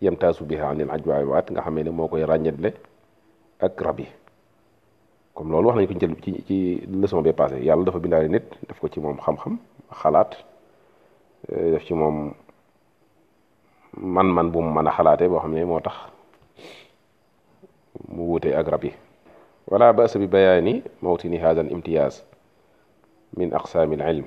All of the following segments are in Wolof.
yem taasu biha anil ajwaay waat nga xamee ne moo koy ràññetle ak rab yi comme loolu wax nañ ko jël ci ci leçon bi passé yàlla dafa bindaale nit def ko ci moom xam-xam xalaat euh, def ci moom man-man bu mu mën a xalaatee boo xam ne moo tax mu wuute ak rab yi wala basa bi bayaani mawtini haada al imtiyaaz min aqsaami al ilm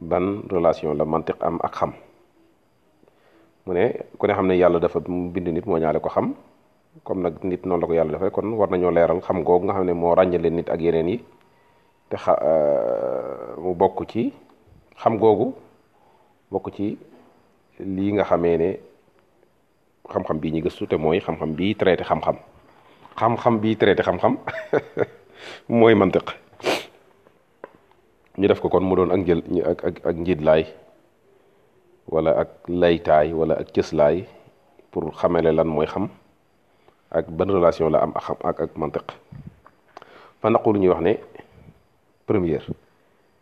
ban relation la mantiq am ak xam mu ne ku ne xam ne yàlla dafa bind nit moo ñaale ko xam comme nag nit noonu la ko yàlla defee kon war nañoo leeral xam googu nga xam ne moo ràññale nit ak yeneen yi te xa euh, mu bokk ci xam googu bokk ci lii nga xamee ne xam-xam bii ñu gëstu te mooy xam-xam bii traité xam-xam xam-xam bii traité xam-xam mooy mantiq ñu def ko kon mu doon ak njël ak ak ak njiitlaay wala ak laytaay wala ak cëslaay pour xamele lan mooy xam ak ban relation la am ak xam ak ak mantiq fa naqul ñuy wax ne première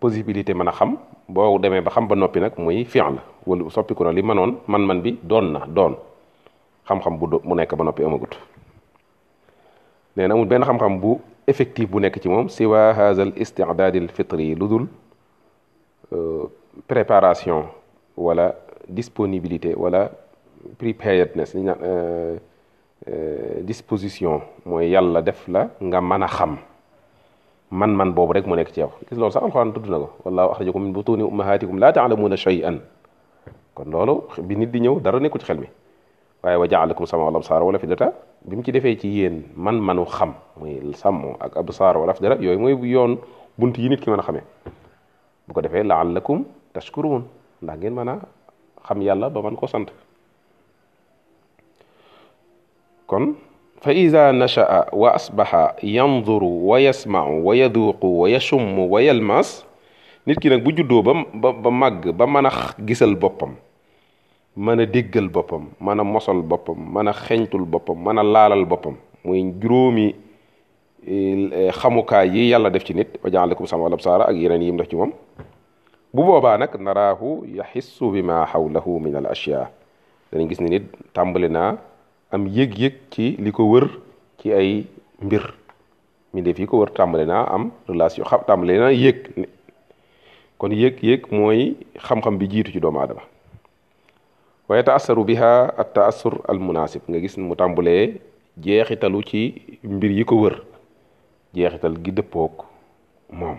possibilité mën a xam boo demee ba xam ba noppi nag muy fi'l wala soppiku na li mënoon man-man bi doon na doon xam-xam bu mu nekk ba noppi amagut nee na amul benn xam-xam bu effectif bu nekk ci moom siwa haza al istidaad al fitri yi lu dul préparation wala disponibilité wala preparedness li naan euh, disposition mooy yàlla def la nga mën a xam man-man boobu rek mu nekk ci yow gis loolu sax alxuraan tudd na ko wallaahu axrajakum min butuuni ummahaatikum laa taalamuuna shay'an kon loolu bi nit di ñëw dara nekku ci xel mi waaye wa jaalakum sama wal absaar wal afidata bi mu ci defee ci yéen man-manu xam muy sàmm ak absaar wal afidata yooyu mooy yoon bunt yi nit ki mën a xamee bu ko defee laallakum tashkuruun ndax ngeen mën a xam yàlla ba man ko sant kon fa ida nasha'a wa asbaxa yanduru wa yasmau wa yaduuqu wa yashummu wa yalmas nit ki nag bu juddoo ba ba ba màgg ba mën a gisal boppam mën a déggal boppam mën a mosal boppam mën a xeñtul boppam mën a laalal boppam muy juróomi eh, xamukaay yi yàlla def ci nit wa jaalakum sama wala saara ak yeneen yi mu def ci moom bu boobaa nag naraahu yaxissu bi ma xawlahu min al ashyaa danañ gis ne nit tàmbali naa am yëg-yëg ci li ko wër ci ay mbir mi def yi ko wër tàmbali naa am relation xam tàmbali naa yëg kon yëg-yëg mooy xam-xam bi jiitu ci doomu aadama wa yataasaru biha at taassur al munasib nga gis mu tàmbalee jeexitalu ci mbir yi ko wër jeexital gi dëppook moom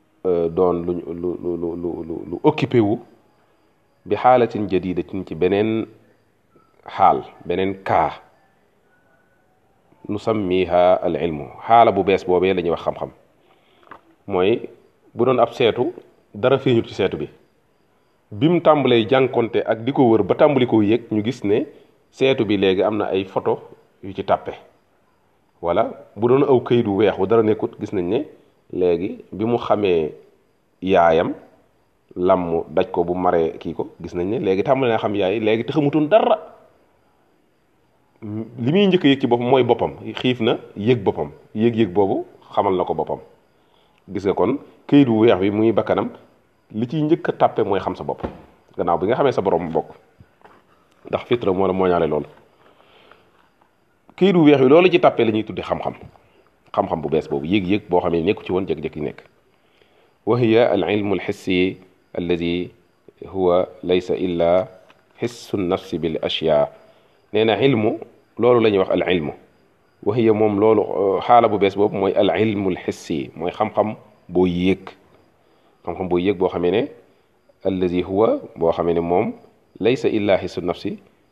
euh, doon lu lu lu lu lu lu occupé wu bi xaalatin jadidatin ci beneen xaal beneen kaa nu sammiha al ilmu xaala bu bees boobee la ñuy wax xam-xam mooy bu doon ab seetu dara feeñut ci seetu bi bi mu tàmbalee jànkonte ak di ko wër ba tàmbali koo yëg ñu gis ne seetu bi léegi am na ay photo yu ci tàppe wala bu doon aw këyit wu weex bu dara nekkut gis nañ ne léegi bi mu xamee yaayam lam mu daj ko bu maree kii ko gis nañ ne léegi tàmbali naa xam yaay léegi te xamutoon dara li muy njëkk yëg ci boppam mooy boppam xiif na yëg boppam yëg-yëg boobu xamal na ko boppam gis nga kon këyit wu weex bi muy bakkanam li ciy njëkk a tàppe mooy xam sa bopp gannaaw bi nga xamee sa borom bokk ndax fitra moo la mooñaale loolu këyit wu weex wi loolu ci tàppee la ñuy tudde xam-xam xam-xam bu bees boobu yëg-yëg boo xam ne nekku ci woon jékki-jékki nekk wa hiya al ilmu al xissi alladi huwa laysa illa xissu nafsi bil ashyaa nee na ilmu loolu la ñuy wax al ilmu wa hiya moom loolu euh, xaala bu bees boobu mooy al ilmu al xissi mooy xam-xam boo yëg xam-xam boo yëg boo xamee ne alladi huwa boo xamee ne moom laysa illa xissu nafsi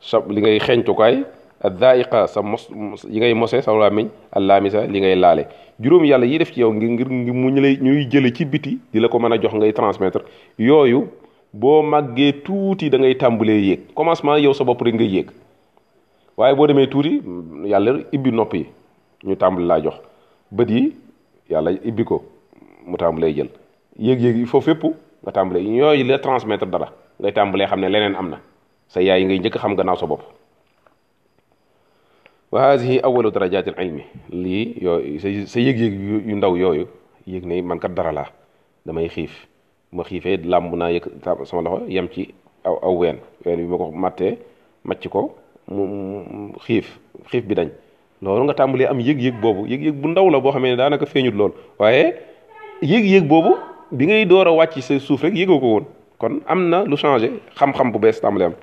sa li ngay xeeñtukaay addaaiqa sa mos yi ngay mose sa làmmiñ allaamisa li ngay laale juróom yàlla yi def ci yow ngir ngir ngir mu ñu lay ñuy jële ci biti di la ko mën a jox ngay transmettre yooyu boo màggee tuuti da ngay tàmbalee yéeg commencement yow sa bopp rek ngay yéeg waaye boo demee tuuti yàlla ibbi nopp yi ñu tàmbali laa jox bët yi yàlla ibbi ko mu tàmbalee jël yéeg-yéeg yi foofu fépp nga tàmbalee yooyu la transmettre dara ngay tàmbalee xam ne leneen am na sa yaay ngay njëkk xam gannaaw sa bopp wa haadihi awalu darajaatil ilmi lii yooyu sa sa yëg-yëg yu ndaw yooyu yëg ne man kat dara laa damay xiif ma xiifee làmb naa yëg sama loxo yem ci aw aw ween ween bi ma ko màttee macc ko mu xiif xiif bi dañ loolu nga tàmbalee am yëg-yëg boobu yëg-yëg bu ndaw la boo xamee ne daanaka feeñut lool waaye yëg-yëg boobu bi ngay door a wàcc sa suuf rek yëgoo ko woon kon am na lu changé xam-xam bu bees tàmbalee am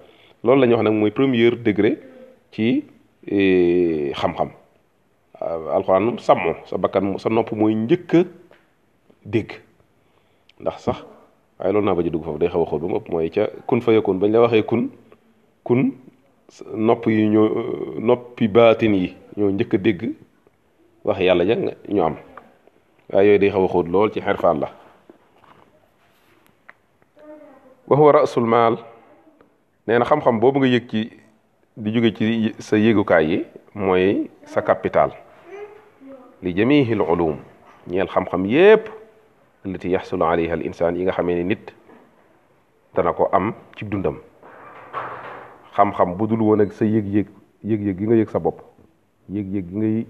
loolu la ñuy wax nag mooy premier degré ci eh, xam-xam alxuraan sàmmo sa bakkan sa nopp mooy njëkk dégg ndax sax waaye loolu naa ba ji dugg foofu day xaw a xóot ba mu ëpp mooy ca kun fa yakun bañ la waxee kun kun nopp yi ñoo noppi baatin yi ñoo njëkk a dégg wax yàlla ja ñu am waaye yooyu day xaw a xóot lool ci xerfaan la wa huwa rasul maal nee na xam-xam boobu nga yëg ci di jóge ci sa yéegukaay yi mooy sa capital li jamihil ulum ñeel xam-xam yépp allati yaxsulu alayha al insaan yi nga xamee ni nit dana ko am ci dundam xam-xam bu dul woon ak sa yëg-yëg yëg-yëg gi nga yëg sa bopp yëg-yëg gi ngay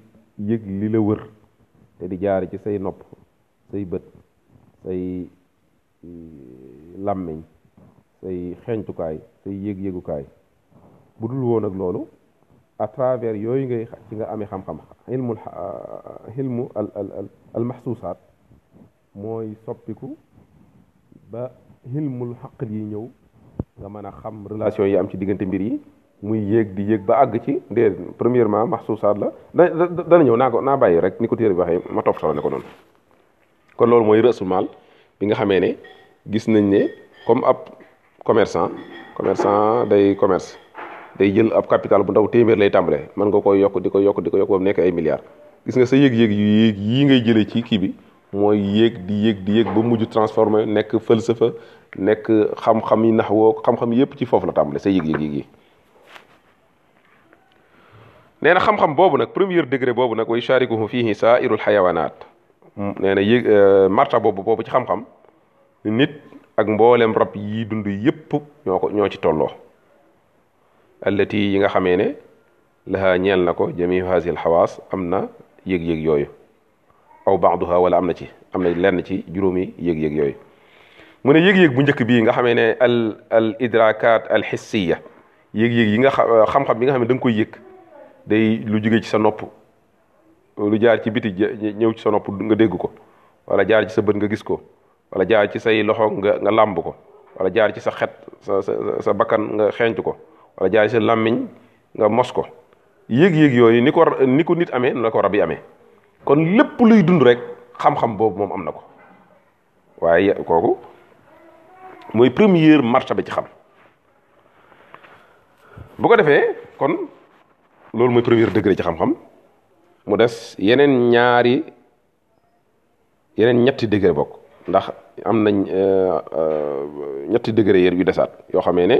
yëg li la wër te di jaar ci say nopp say bët say làmmiñ say xeeñtukaay say yëg-yëgukaay bu dul woon ak loolu à travers yooyu ngay ci nga amee xam-xam ilmu ilmu al al al maxsuusaat mooy soppiku ba ilmul xaq yi ñëw nga mën a xam relation yi am ci diggante mbir yi muy yéeg di yéeg ba àgg ci ndee premièrement maxsuusaat la da dana ñëw naa ko naa bàyyi rek ni ko téere bi waxee ma topp solo ne ko noonu kon loolu mooy rësul maal bi nga xamee ne gis nañ ne comme ab commerçant commerçant day commerce day jël ab capital bu ndaw téeméer lay tàmbale mën nga koy yokk di ko yokk di ko yokk ba mu nekk ay milliards gis nga sa yëg-yëg yu yéeg yii ngay jëlee ci kii bi mooy yéeg di yéeg di yéeg ba mujj transformé nekk falsafa nekk xam-xam yi nax woo xam-xam yépp ci foofu la tàmbale sa yëg-yëg yi nee na xam-xam boobu nag premier degré boobu nag way sharikuhu fihi saairul xayawanaat nee na yëg euh, marta boobu boobu ci xam-xam nit ak mboolem rab yi dund yépp ñoo ko ñoo ci tolloo allati yi nga xamee ne laha ñeel na ko jamiu hasil xawaas am na yëg-yëg yooyu aw baaduha wala am na ci am na lenn ci juróomi yëg-yëg yooyu mu ne yëg-yëg bu njëkk bii nga xamee ne al al idrakat al xissiya yëg-yëg yi nga xam-xam bi nga xam ne da nga koy yëg day lu jóge ci sa nopp lu jaar ci biti ñëw ci sa nopp nga dégg ko wala jaar ci sa bët nga gis ko wala jaar ci say loxo nga nga làmb ko wala jaar ci sa xet sa sa sa bakkan nga xeeñtu ko wala jaar ci sa làmmiñ nga mos ko yëg-yëg yooyu ni ko ni ko nit amee nu la ko rab yi amee kon lépp luy dund rek xam-xam boobu moom am na ko waaye kooku mooy première martaba ci xam bu ko defee kon loolu mooy premier degré ci xam-xam mu des yeneen ñaari yeneen ñetti degré bokk ndax am nañ euh, euh, ñetti degré yër yu desaat yoo xamee ne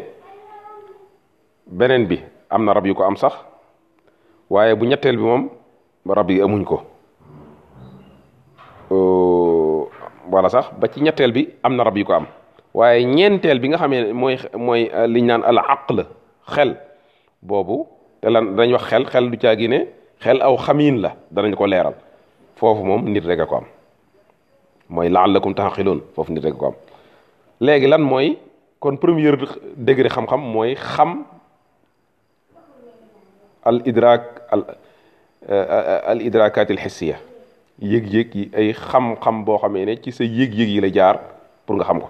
beneen bi am na rab yu ko am sax waaye bu ñetteel bi moom rab yi amuñ ko euh, wala sax ba ci ñetteel bi am na rab yu ko am waaye ñeenteel bi nga xamee ne mooy mooy liñ naan al aql xel boobu te lan dañ wax xel xel du caagi ne xel aw xamiin la danañ ko leeral foofu moom nit rek a ko am mooy laallakum taaxiloon foofu nit rek a ko am léegi lan mooy kon premier degré xam-xam mooy xam al idraak al euh, al idraakaat al xissiya yëg-yëg yi ay xam-xam boo xamee ne ci sa yëg-yëg yi la jaar pour nga xam ko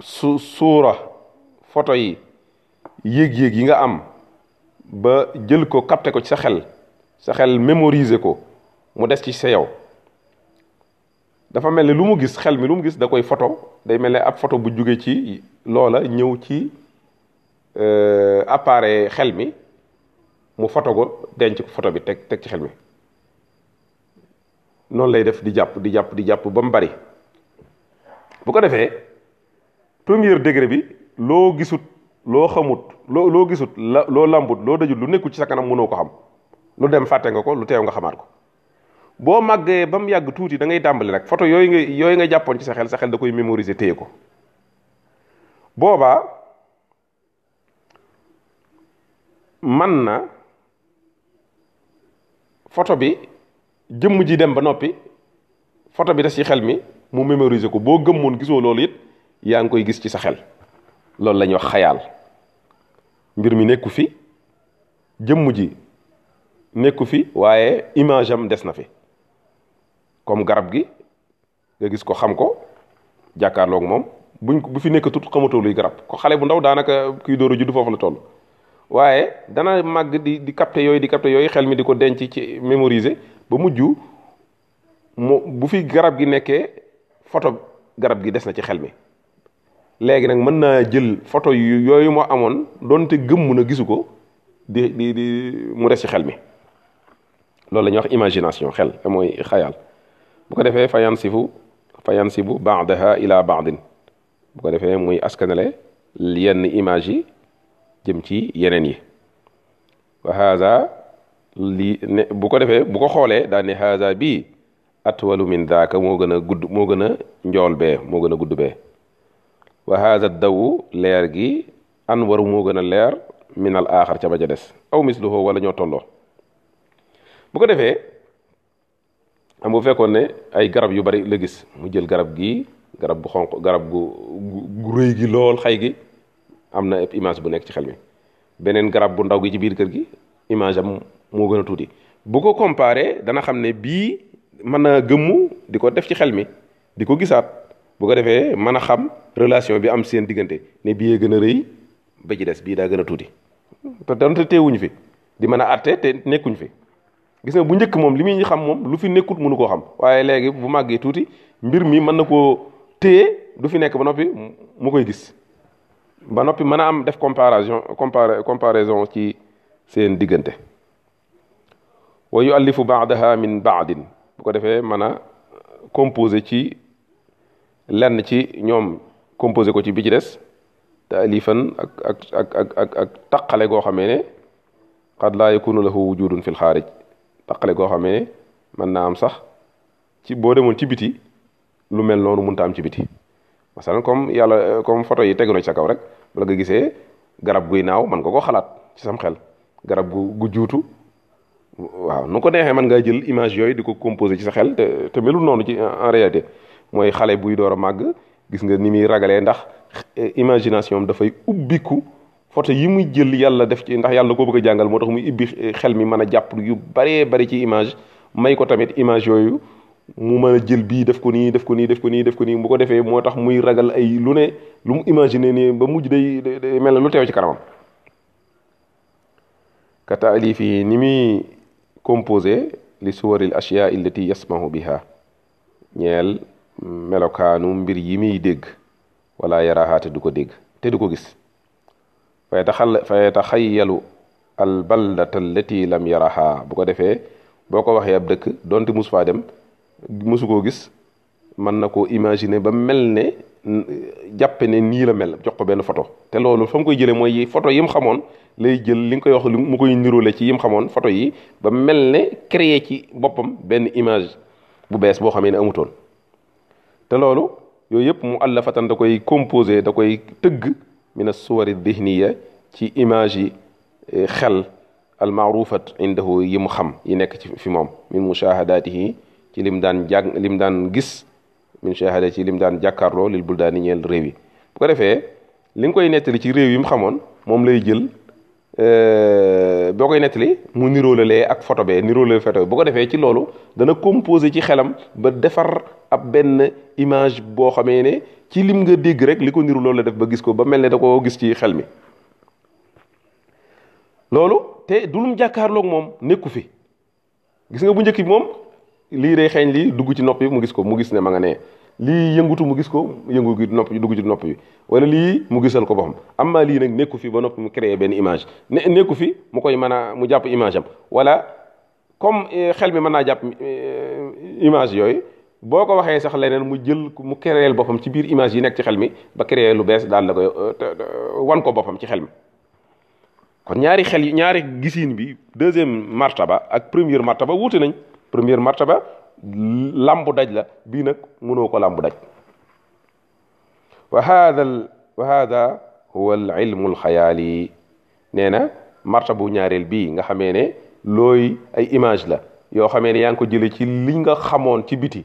su suura photo yi yéeg-yéeg yi nga am ba jël ko capté ko ci sa xel sa xel mémoriser ko mu des ci sa yow dafa mel ni lu mu gis xel mi lu mu gis da koy photo day mel ne ab photo bu jóge ci loola ñëw ci euh, appareil xel mi mu photo ko denc ko photo bi teg teg ci xel mi noonu lay def di jàpp di jàpp di jàpp ba mu bari bu ko defee premier degré bi loo gisut loo xamut loo loo gisut la loo lambut loo dajut lu nekkul ci sa kanam mënoo ko xam lu dem fàtte nga ko lu teew nga xamaat ko boo màggee ba mu yàgg tuuti da ngay tàmbali rek photo yooyu nga yooyu nga jàppoon ci sa xel sa xel da koy mémoriser téye ko boobaa man na photo bi jëmm ji dem ba noppi photo bi des ci xel mi mu mémoriser ko boo gëmmoon gisoo loolu it yaa ngi koy gis ci sa xel loolu la ñuy wax xayaal mbir mi nekku fi jëmm ji nekku fi waaye image am des na fi comme garab gi nga gis ko xam ko jàkkaarloog moom buñ bu fi nekkatut xamatoo luy garab ko xale bu ndaw daanaka kuy door a judd foofu la toll waaye dana màgg di di capter yooyu di capter yooyu xel mi di ko denc ci mémoriser ba mujj mu bu fi garab gi nekkee photo garab gi des na ci xel mi léegi nag mën naa jël photo yu yooyu ma amoon donte gëmm na gisu ko di di di mu des ci xel mi loolu la ñuy wax imagination xel te mooy xayaal bu ko defee fa yansifu fa yansibu baadaha ila baadin bu ko defee muy askanale yenn image yi jëm ci yeneen yi wa haza lii ne bu ko defee bu ko xoolee daal ne haza bii atwalu min daaka moo gën a gudd moo gën a njool bee moo gën a gudd bee wa haada dawu leer gi anwaru moo gën a leer min al aaxar ca ba ca des aw misluhu wala ñoo tolloo bu ko defee am bu fekkoon ne ay garab yu bari la gis mu jël garab gi garab gu xonq garab gu gu rëy gi lool xay gi am na image bu nekk ci xel mi beneen garab bu ndaw gi ci biir kër gi image am moo gën a tuuti bu ko comparé dana xam ne bii mën a gëmmu di ko def ci xel mi di ko gisaat bu ko defee mën a xam relation bi am seen diggante ne bii gën a rëy ba ci des bii daa gën a tuuti te donte teewuñu fi di mën a àtte te nekkuñ fi gis nga bu njëkk moom li muy xam moom lu fi nekkut mënu koo xam waaye léegi bu màggee tuuti mbir mi mën na koo téye du fi nekk ba noppi mu koy gis ba noppi mën a am def comparaison compara comparaison ci seen diggante wa yu allifu baadaha min baadin bu ko defee mën a composé ci lenn ci ñoom composé ko ci bi ci des taalifan ak ak ak ak ak ak taqale goo xamee ne xad laa yakunu lahu wujudun fil xaarij taqale goo xam ne mën naa am sax ci boo demoon ci biti lu mel noonu mënta am ci biti masalan comme yàlla comme photo yi tegu na ci sa kaw rek bala nga gisee garab guy naaw mën nga ko xalaat ci sam xel garab gu gu juutu waaw nu ko neexee mën ngaa jël image yooyu di ko composé ci sa xel te te melul noonu ci en réalité mooy xale buy door a màgg gis nga ni muy ragalee ndax eh, imagination dafay ubbiku photo yi muy jël yàlla def ci ndax yàlla koo bëgg a jàngal moo tax muy ibbi xel mi mën a jàpp yu baree bari ci image may ko tamit image yooyu mu mën a jël bii def ko nii def ko nii def ko nii def ko nii bu ko defee moo tax muy ragal ay lu ne lu mu imaginer nii ba mujj day day mel ne lu teew ci kanamam ka taalif yi ni muy composé li suwaril ashyaa illati yasmahu biha ñeel melokaanu mbir yi muy dégg wala yaraaha te du ko dégg te du ko gis fa yataxal fa yataxayalu al baldata allati lam yaraha bu ko defee boo ko waxee ab dëkk donte mosu faa dem mosu koo gis mën na koo imaginer ba mel ne jàppe ne nii la mel jox ko benn photo te loolu fa mu koy jëlee mooy photo yi mu xamoon lay jël li nga koy wax li mu koy niroole ci yi mu xamoon photo yi ba mel ne créer ci boppam benn image bu bees boo xamee ne amutoon te loolu yooyu yëpp mu allafatan da koy composé da koy tëgg min assuwari dihniya ci image yi eh, xel almaarufat indahu yi mu xam yi nekk ci fi moom min mushahadatihi ci lim daan jàng lim daan gis min shahada ci lim daan jàkkaarloo lil buldaani ñeel réew yi bu ko defee li nga koy nettali ci réew yi mu xamoon moom lay jël euh, boo koy nettali mu niróolalee ak photo bee niróolale photo bi bu ko defee ci loolu dana composé ci xelam ba defar ab benn image boo xamee ne ci lim nga dégg rek li ko niru loolu la def ba gis ko ba mel ne da koo gis ci xel mi loolu te du lum jàkkaarloog moom nekku fi gis nga bu njëkk bi moom lii day xeeñ lii dugg ci nopp yi mu gis ko mu gis ne ma nga nee lii yëngutu mu gis ko yëngu gi nopp yi dugg ci nopp yi wala lii mu gisal ko boppam am maa lii nag nekku fi ba noppi mu créé benn image ne nekku fi mu koy mën a mu jàpp image am wala comme eh, xel mi mën naa jàpp eh, image yooyu boo ko waxee sax leneen mu jël mu créé boppam ci biir image yi nekk ci xel mi ba créé lu bees daal la koy eh, wan ko boppam ci xel mi kon ñaari xel yi ñaari gisiin bi deuxième martaba ak première martaba wuute nañ première martaba làmbu daj la bii nag mënoo ko làmbu daj wa hada wa hada huwa al ilmu al xayaali nee na martabu ñaareel bii nga xamee ne looy ay image la yoo xamee ne yaa ngi ko jëlee ci li nga xamoon ci biti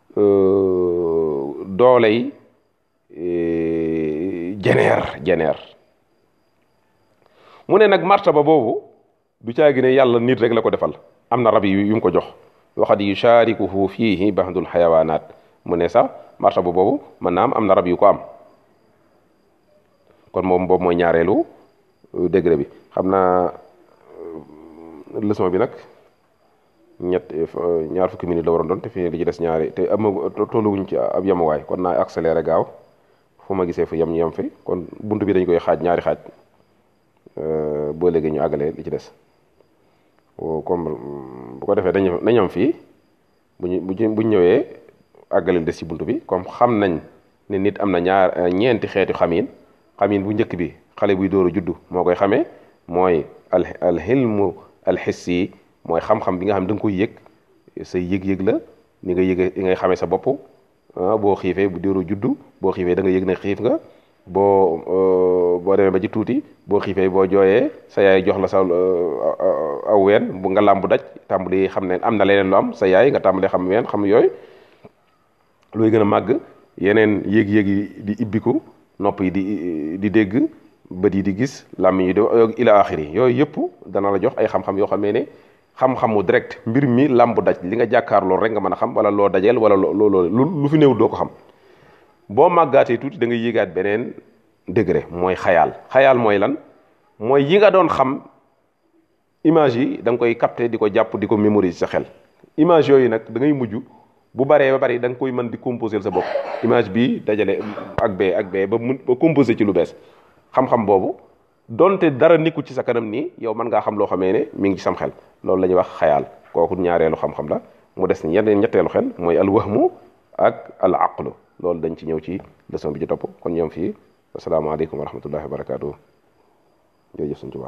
euh, dooley euh, jeneer jeneer mu ne nag martaba boobu du caagi ne yàlla nit rek la ko defal am na rab yi yu mu ko jox waxat yu shaarikuhu fiihi bahdul xayawaanaat mu ne sax martaba boobu mën naa am am na rab yu ko am kon moom boobu mooy ñaareelu euh, degré bi xam naa euh, leçon bi nag ñett ñaar fukki minutes la waroon doon te fi ne li ci des ñaari te am tolluwuñ ci ab yemuwaay kon naa accéléré gaaw fu ma gisee fu yem ñu yem fi kon bunt bi dañ koy xaaj ñaari xaaj boo léegi ñu àggale li ci des comme bu ko defee dañu nañ am fii bu ñu bu ñu ñëwee àggaleel des ci bunt bi comme xam nañ ne nit am na ñaar ñeenti xeetu xamin xamin bu njëkk bi xale buy dóoru juddu moo koy xamee mooy al al xilmu al xissi mooy xam-xam bi nga xam da nga koy yëg say yëg-yëg la ni nga yëg ngay xamee sa bopp boo xiifee bu dóoru juddu boo xiifee da nga yëg ne xiif nga boo boo demee ba ci tuuti boo xiifee boo jooyee sa yaay jox la sa aw ween bu nga làmbu daj tàmbali xam ne am na leneen lu am sa yaay nga tàmbali xam ween xam yooyu looy gën a màgg yeneen yéeg-yéeg yi di ibbiku nopp yi di di dégg bët yi di gis làmmiñ yi di ila axiri yooyu yëpp dana la jox ay xam-xam yoo xamee ne xam-xamu direct mbir mi làmb daj li nga jàkkaar loolu rek nga mën a xam wala loo dajeel wala loo loo lu fi néew doo ko xam boo màggaatee tuuti da nga yéegaat beneen degré mooy xayaal xayaal mooy lan mooy yi nga doon xam image yi da nga koy capter di ko jàpp di ko mémoriser sa xel image yooyu nag da ngay mujj bu baree ba bari da nga koy mën di composer sa bopp image bi dajale ak bee ak bee ba mun ba composer ci lu bees xam-xam boobu donte dara nekku ci sa kanam nii yow mën ngaa xam loo xamee ne mi ngi ci sam xel loolu la ñuy wax xayaal kooku ñaareelu xam-xam la mu des ñeneen ñetteelu xel mooy al wahmu ak al aqlu loolu dañ ci ñëw ci leçon bi ci topp kon ñoom fii asalaamaaleykum wa rahmatullahi wa barakaatu jërëjëf suñ ci wax